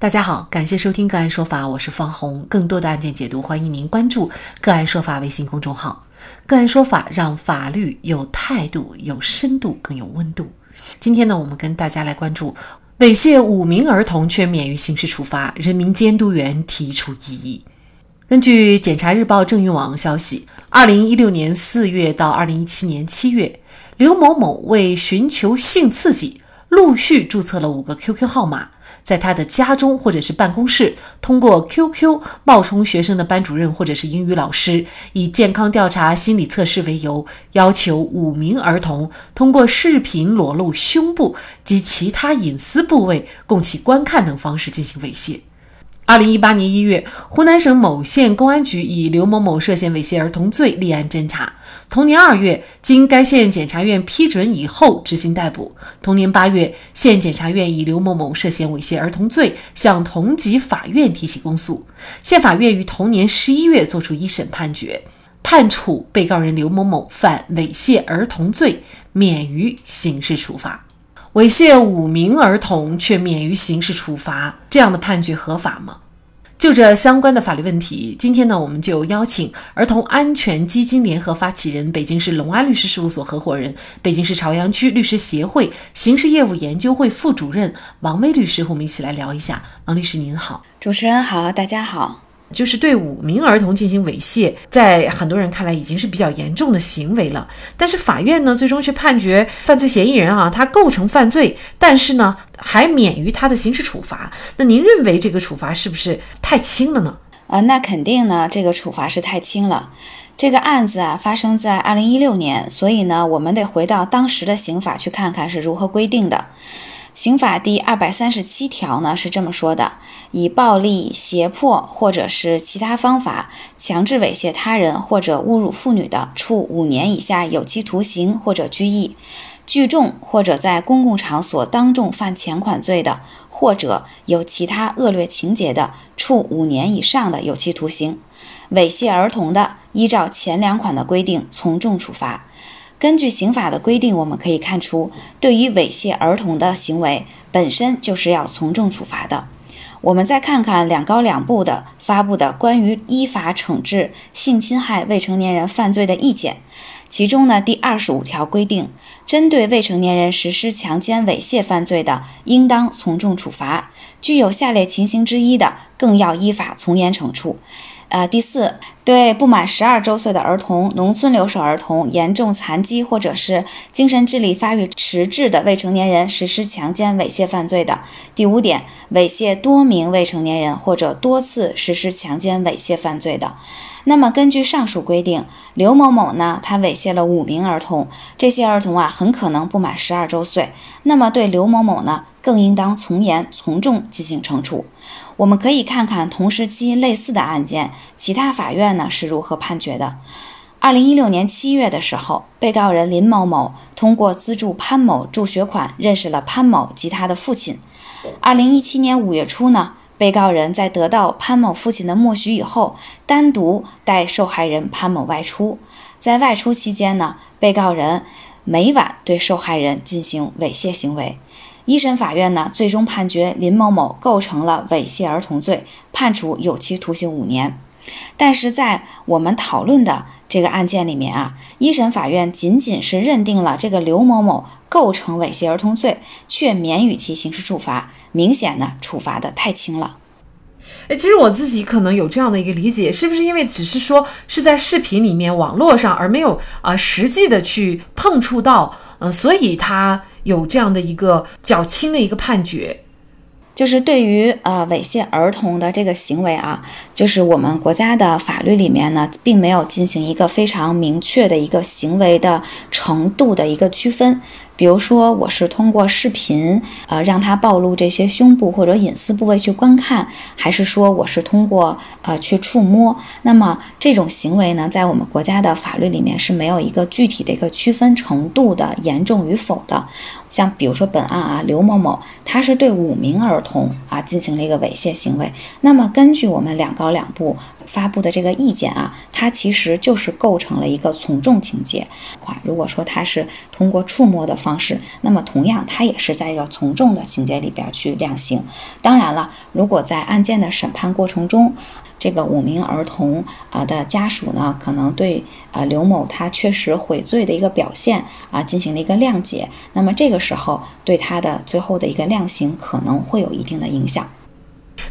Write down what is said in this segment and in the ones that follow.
大家好，感谢收听个案说法，我是方红。更多的案件解读，欢迎您关注个案说法微信公众号。个案说法让法律有态度、有深度、更有温度。今天呢，我们跟大家来关注猥亵五名儿童却免于刑事处罚，人民监督员提出异议。根据检察日报正运网消息，二零一六年四月到二零一七年七月，刘某某为寻求性刺激，陆续注册了五个 QQ 号码。在他的家中或者是办公室，通过 QQ 冒充学生的班主任或者是英语老师，以健康调查、心理测试为由，要求五名儿童通过视频裸露胸部及其他隐私部位供其观看等方式进行猥亵。二零一八年一月，湖南省某县公安局以刘某某涉嫌猥亵儿童罪立案侦查。同年二月，经该县检察院批准以后执行逮捕。同年八月，县检察院以刘某某涉嫌猥亵儿童罪向同级法院提起公诉。县法院于同年十一月作出一审判决，判处被告人刘某某犯猥亵儿童罪，免于刑事处罚。猥亵五名儿童却免于刑事处罚，这样的判决合法吗？就这相关的法律问题，今天呢，我们就邀请儿童安全基金联合发起人、北京市隆安律师事务所合伙人、北京市朝阳区律师协会刑事业务研究会副主任王威律师和我们一起来聊一下。王律师您好，主持人好，大家好。就是对五名儿童进行猥亵，在很多人看来已经是比较严重的行为了。但是法院呢，最终却判决犯罪嫌疑人啊，他构成犯罪，但是呢，还免于他的刑事处罚。那您认为这个处罚是不是太轻了呢？啊，那肯定呢，这个处罚是太轻了。这个案子啊，发生在二零一六年，所以呢，我们得回到当时的刑法去看看是如何规定的。刑法第二百三十七条呢是这么说的：以暴力、胁迫或者是其他方法强制猥亵他人或者侮辱妇女的，处五年以下有期徒刑或者拘役；聚众或者在公共场所当众犯前款罪的，或者有其他恶劣情节的，处五年以上的有期徒刑；猥亵儿童的，依照前两款的规定从重处罚。根据刑法的规定，我们可以看出，对于猥亵儿童的行为本身就是要从重处罚的。我们再看看两高两部的发布的关于依法惩治性侵害未成年人犯罪的意见，其中呢第二十五条规定，针对未成年人实施强奸猥亵犯罪的，应当从重处罚；具有下列情形之一的，更要依法从严惩处。呃，第四，对不满十二周岁的儿童、农村留守儿童、严重残疾或者是精神智力发育迟滞的未成年人实施强奸猥亵犯罪的。第五点，猥亵多名未成年人或者多次实施强奸猥亵犯罪的。那么，根据上述规定，刘某某呢，他猥亵了五名儿童，这些儿童啊，很可能不满十二周岁。那么，对刘某某呢，更应当从严从重进行惩处。我们可以看看同时期类似的案件，其他法院呢是如何判决的。二零一六年七月的时候，被告人林某某通过资助潘某助学款认识了潘某及他的父亲。二零一七年五月初呢，被告人在得到潘某父亲的默许以后，单独带受害人潘某外出。在外出期间呢，被告人每晚对受害人进行猥亵行为。一审法院呢，最终判决林某某构成了猥亵儿童罪，判处有期徒刑五年。但是在我们讨论的这个案件里面啊，一审法院仅仅是认定了这个刘某某构成猥亵儿童罪，却免予其刑事处罚，明显呢处罚的太轻了。哎，其实我自己可能有这样的一个理解，是不是因为只是说是在视频里面、网络上，而没有啊实际的去碰触到，嗯，所以他。有这样的一个较轻的一个判决，就是对于呃猥亵儿童的这个行为啊，就是我们国家的法律里面呢，并没有进行一个非常明确的一个行为的程度的一个区分。比如说，我是通过视频，呃，让他暴露这些胸部或者隐私部位去观看，还是说我是通过呃去触摸？那么这种行为呢，在我们国家的法律里面是没有一个具体的一个区分程度的严重与否的。像比如说本案啊，刘某某他是对五名儿童啊进行了一个猥亵行为，那么根据我们两高两部发布的这个意见啊，他其实就是构成了一个从重情节。啊，如果说他是通过触摸的方，式，那么同样他也是在这从重的情节里边去量刑。当然了，如果在案件的审判过程中，这个五名儿童啊的家属呢，可能对啊刘某他确实悔罪的一个表现啊进行了一个谅解，那么这个时候对他的最后的一个量刑可能会有一定的影响。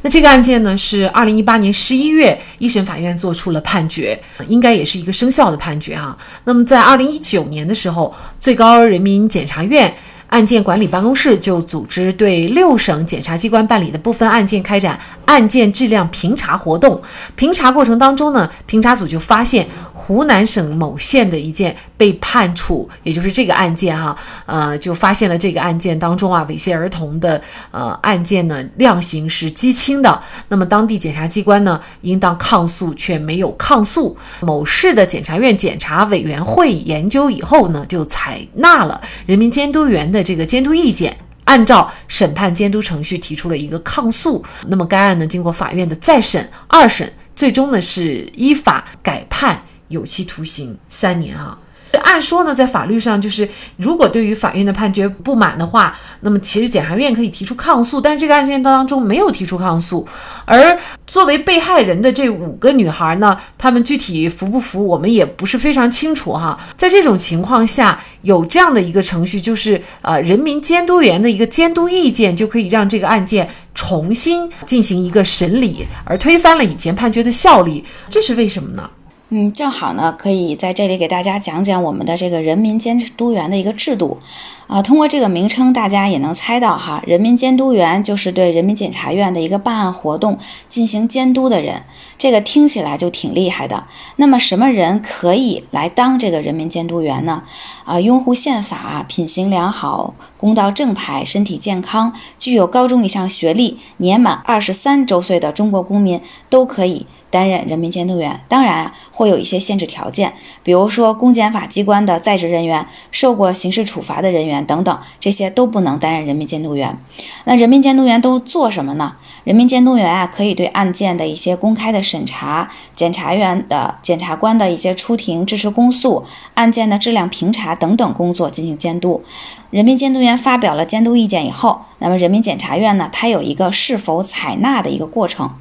那这个案件呢，是二零一八年十一月一审法院作出了判决，应该也是一个生效的判决啊。那么在二零一九年的时候，最高人民检察院。案件管理办公室就组织对六省检察机关办理的部分案件开展案件质量评查活动。评查过程当中呢，评查组就发现湖南省某县的一件被判处，也就是这个案件哈，呃，就发现了这个案件当中啊，猥亵儿童的呃案件呢量刑是畸轻的。那么当地检察机关呢，应当抗诉却没有抗诉。某市的检察院检察委员会研究以后呢，就采纳了人民监督员的。这个监督意见，按照审判监督程序提出了一个抗诉。那么该案呢，经过法院的再审、二审，最终呢是依法改判有期徒刑三年啊。按说呢，在法律上，就是如果对于法院的判决不满的话，那么其实检察院可以提出抗诉。但是这个案件当中没有提出抗诉，而作为被害人的这五个女孩呢，她们具体服不服，我们也不是非常清楚哈。在这种情况下，有这样的一个程序，就是呃，人民监督员的一个监督意见，就可以让这个案件重新进行一个审理，而推翻了以前判决的效力。这是为什么呢？嗯，正好呢，可以在这里给大家讲讲我们的这个人民监督员的一个制度。啊，通过这个名称，大家也能猜到哈，人民监督员就是对人民检察院的一个办案活动进行监督的人。这个听起来就挺厉害的。那么，什么人可以来当这个人民监督员呢？啊，拥护宪法、品行良好、公道正派、身体健康、具有高中以上学历、年满二十三周岁的中国公民都可以。担任人民监督员，当然啊，会有一些限制条件，比如说公检法机关的在职人员、受过刑事处罚的人员等等，这些都不能担任人民监督员。那人民监督员都做什么呢？人民监督员啊，可以对案件的一些公开的审查、检察院的检察官的一些出庭支持公诉、案件的质量评查等等工作进行监督。人民监督员发表了监督意见以后，那么人民检察院呢，它有一个是否采纳的一个过程。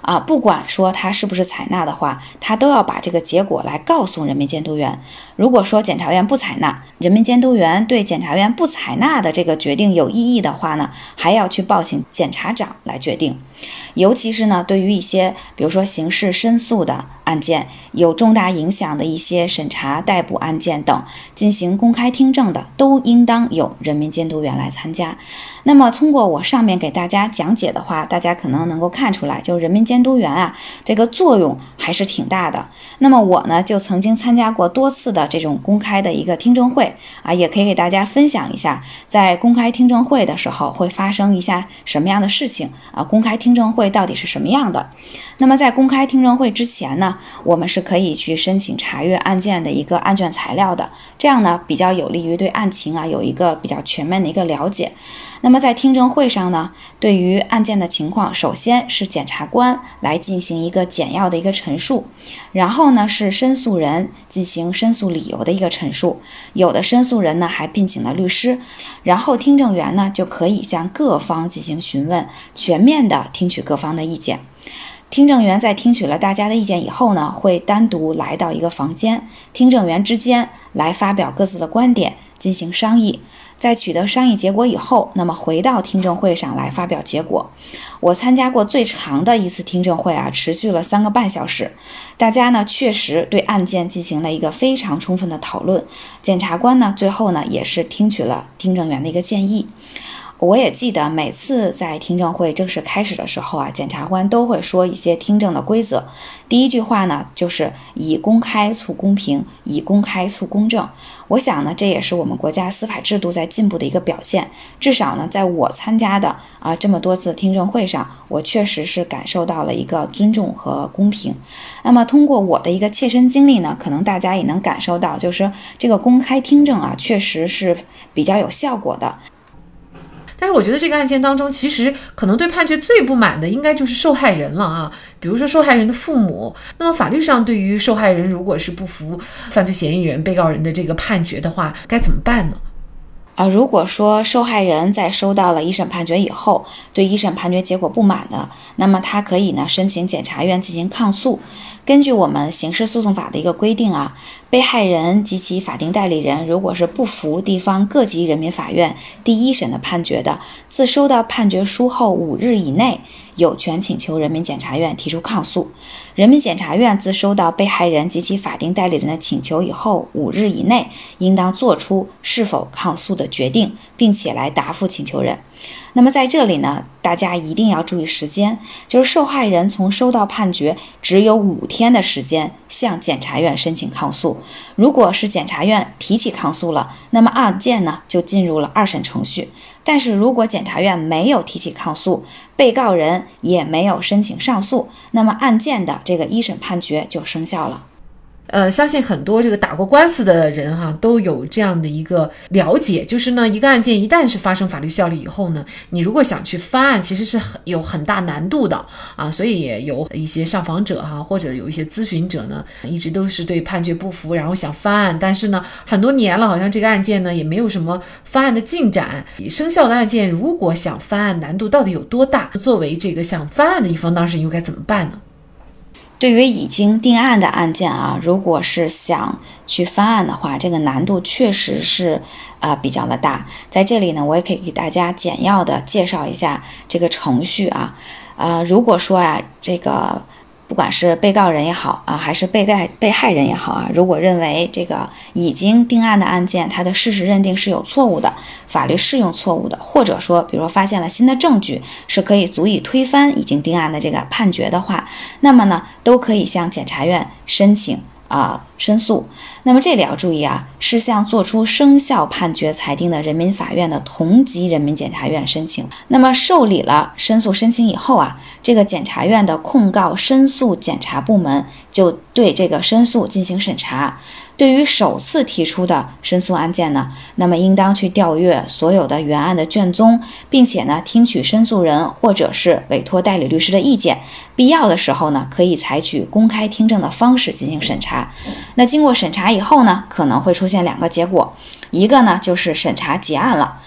啊，不管说他是不是采纳的话，他都要把这个结果来告诉人民监督员。如果说检察院不采纳，人民监督员对检察院不采纳的这个决定有异议的话呢，还要去报请检察长来决定。尤其是呢，对于一些比如说刑事申诉的案件，有重大影响的一些审查、逮捕案件等，进行公开听证的，都应当有人民监督员来参加。那么，通过我上面给大家讲解的话，大家可能能够看出来，就是人民监督员啊，这个作用还是挺大的。那么我呢，就曾经参加过多次的这种公开的一个听证会啊，也可以给大家分享一下，在公开听证会的时候会发生一下什么样的事情啊？公开听证会到底是什么样的？那么在公开听证会之前呢，我们是可以去申请查阅案件的一个案卷材料的，这样呢，比较有利于对案情啊有一个比较全面的一个了解。那么在听证会上呢，对于案件的情况，首先是检察官官来进行一个简要的一个陈述，然后呢是申诉人进行申诉理由的一个陈述，有的申诉人呢还聘请了律师，然后听证员呢就可以向各方进行询问，全面的听取各方的意见。听证员在听取了大家的意见以后呢，会单独来到一个房间，听证员之间来发表各自的观点，进行商议。在取得商议结果以后，那么回到听证会上来发表结果。我参加过最长的一次听证会啊，持续了三个半小时。大家呢确实对案件进行了一个非常充分的讨论。检察官呢最后呢也是听取了听证员的一个建议。我也记得每次在听证会正式开始的时候啊，检察官都会说一些听证的规则。第一句话呢，就是以公开促公平，以公开促公正。我想呢，这也是我们国家司法制度在进步的一个表现。至少呢，在我参加的啊这么多次听证会上，我确实是感受到了一个尊重和公平。那么通过我的一个切身经历呢，可能大家也能感受到，就是这个公开听证啊，确实是比较有效果的。但是我觉得这个案件当中，其实可能对判决最不满的，应该就是受害人了啊。比如说受害人的父母，那么法律上对于受害人如果是不服犯罪嫌疑人、被告人的这个判决的话，该怎么办呢？啊，如果说受害人在收到了一审判决以后，对一审判决结果不满的，那么他可以呢申请检察院进行抗诉。根据我们刑事诉讼法的一个规定啊，被害人及其法定代理人如果是不服地方各级人民法院第一审的判决的，自收到判决书后五日以内，有权请求人民检察院提出抗诉。人民检察院自收到被害人及其法定代理人的请求以后五日以内，应当作出是否抗诉的决定，并且来答复请求人。那么在这里呢，大家一定要注意时间，就是受害人从收到判决只有五天的时间向检察院申请抗诉。如果是检察院提起抗诉了，那么案件呢就进入了二审程序。但是如果检察院没有提起抗诉，被告人也没有申请上诉，那么案件的这个一审判决就生效了。呃，相信很多这个打过官司的人哈，都有这样的一个了解，就是呢，一个案件一旦是发生法律效力以后呢，你如果想去翻案，其实是很有很大难度的啊。所以也有一些上访者哈，或者有一些咨询者呢，一直都是对判决不服，然后想翻案，但是呢，很多年了，好像这个案件呢也没有什么翻案的进展。生效的案件，如果想翻案，难度到底有多大？作为这个想翻案的一方，当事人又该怎么办呢？对于已经定案的案件啊，如果是想去翻案的话，这个难度确实是啊比较的大。在这里呢，我也可以给大家简要的介绍一下这个程序啊。呃，如果说啊，这个。不管是被告人也好啊，还是被害被害人也好啊，如果认为这个已经定案的案件，它的事实认定是有错误的，法律适用错误的，或者说，比如说发现了新的证据，是可以足以推翻已经定案的这个判决的话，那么呢，都可以向检察院申请。啊，申诉。那么这里要注意啊，是向作出生效判决裁定的人民法院的同级人民检察院申请。那么受理了申诉申请以后啊，这个检察院的控告申诉检察部门就对这个申诉进行审查。对于首次提出的申诉案件呢，那么应当去调阅所有的原案的卷宗，并且呢，听取申诉人或者是委托代理律师的意见。必要的时候呢，可以采取公开听证的方式进行审查。那经过审查以后呢，可能会出现两个结果，一个呢就是审查结案了。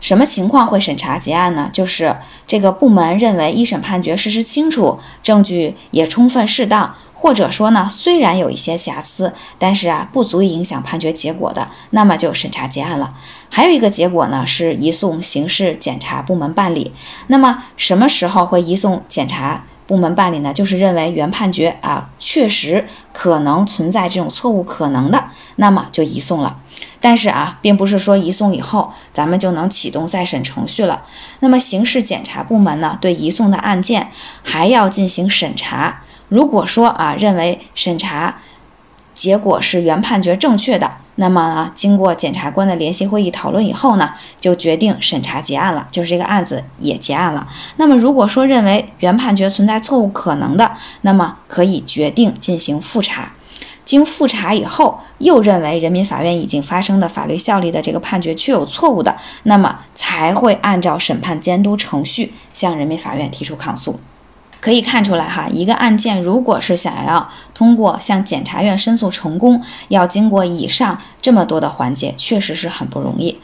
什么情况会审查结案呢？就是这个部门认为一审判决事实清楚，证据也充分适当。或者说呢，虽然有一些瑕疵，但是啊，不足以影响判决结果的，那么就审查结案了。还有一个结果呢，是移送刑事检察部门办理。那么什么时候会移送检察部门办理呢？就是认为原判决啊确实可能存在这种错误可能的，那么就移送了。但是啊，并不是说移送以后咱们就能启动再审程序了。那么刑事检察部门呢，对移送的案件还要进行审查。如果说啊，认为审查结果是原判决正确的，那么啊，经过检察官的联席会议讨论以后呢，就决定审查结案了，就是这个案子也结案了。那么如果说认为原判决存在错误可能的，那么可以决定进行复查。经复查以后，又认为人民法院已经发生的法律效力的这个判决确有错误的，那么才会按照审判监督程序向人民法院提出抗诉。可以看出来哈，一个案件如果是想要通过向检察院申诉成功，要经过以上这么多的环节，确实是很不容易。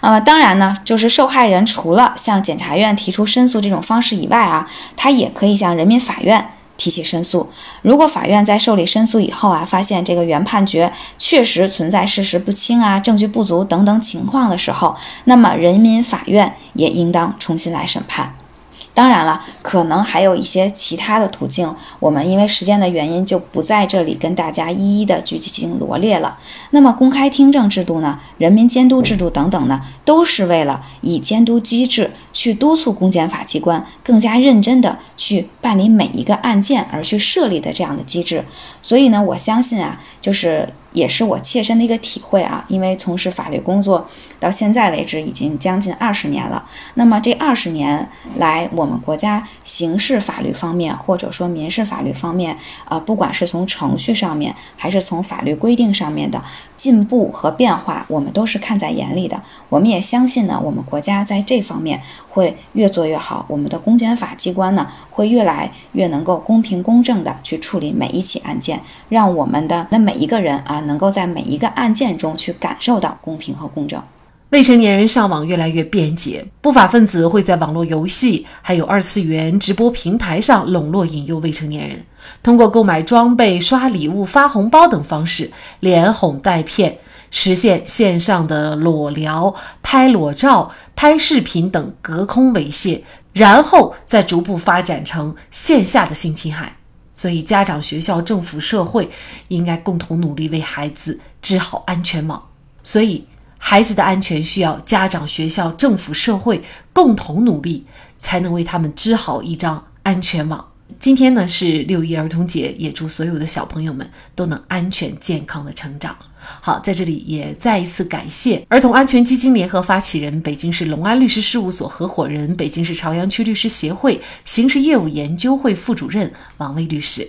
呃，当然呢，就是受害人除了向检察院提出申诉这种方式以外啊，他也可以向人民法院提起申诉。如果法院在受理申诉以后啊，发现这个原判决确实存在事实不清啊、证据不足等等情况的时候，那么人民法院也应当重新来审判。当然了，可能还有一些其他的途径，我们因为时间的原因就不在这里跟大家一一的具体进行罗列了。那么，公开听证制度呢，人民监督制度等等呢，都是为了以监督机制去督促公检法机关更加认真的去办理每一个案件而去设立的这样的机制。所以呢，我相信啊，就是。也是我切身的一个体会啊，因为从事法律工作到现在为止已经将近二十年了。那么这二十年来，我们国家刑事法律方面或者说民事法律方面，呃，不管是从程序上面还是从法律规定上面的进步和变化，我们都是看在眼里的。我们也相信呢，我们国家在这方面会越做越好，我们的公检法机关呢会越来越能够公平公正的去处理每一起案件，让我们的那每一个人啊。能够在每一个案件中去感受到公平和公正。未成年人上网越来越便捷，不法分子会在网络游戏还有二次元直播平台上笼络引诱未成年人，通过购买装备、刷礼物、发红包等方式，连哄带骗，实现线上的裸聊、拍裸照、拍视频等隔空猥亵，然后再逐步发展成线下的性侵害。所以，家长、学校、政府、社会应该共同努力，为孩子织好安全网。所以，孩子的安全需要家长、学校、政府、社会共同努力，才能为他们织好一张安全网。今天呢是六一儿童节，也祝所有的小朋友们都能安全健康的成长。好，在这里也再一次感谢儿童安全基金联合发起人、北京市隆安律师事务所合伙人、北京市朝阳区律师协会刑事业务研究会副主任王威律师。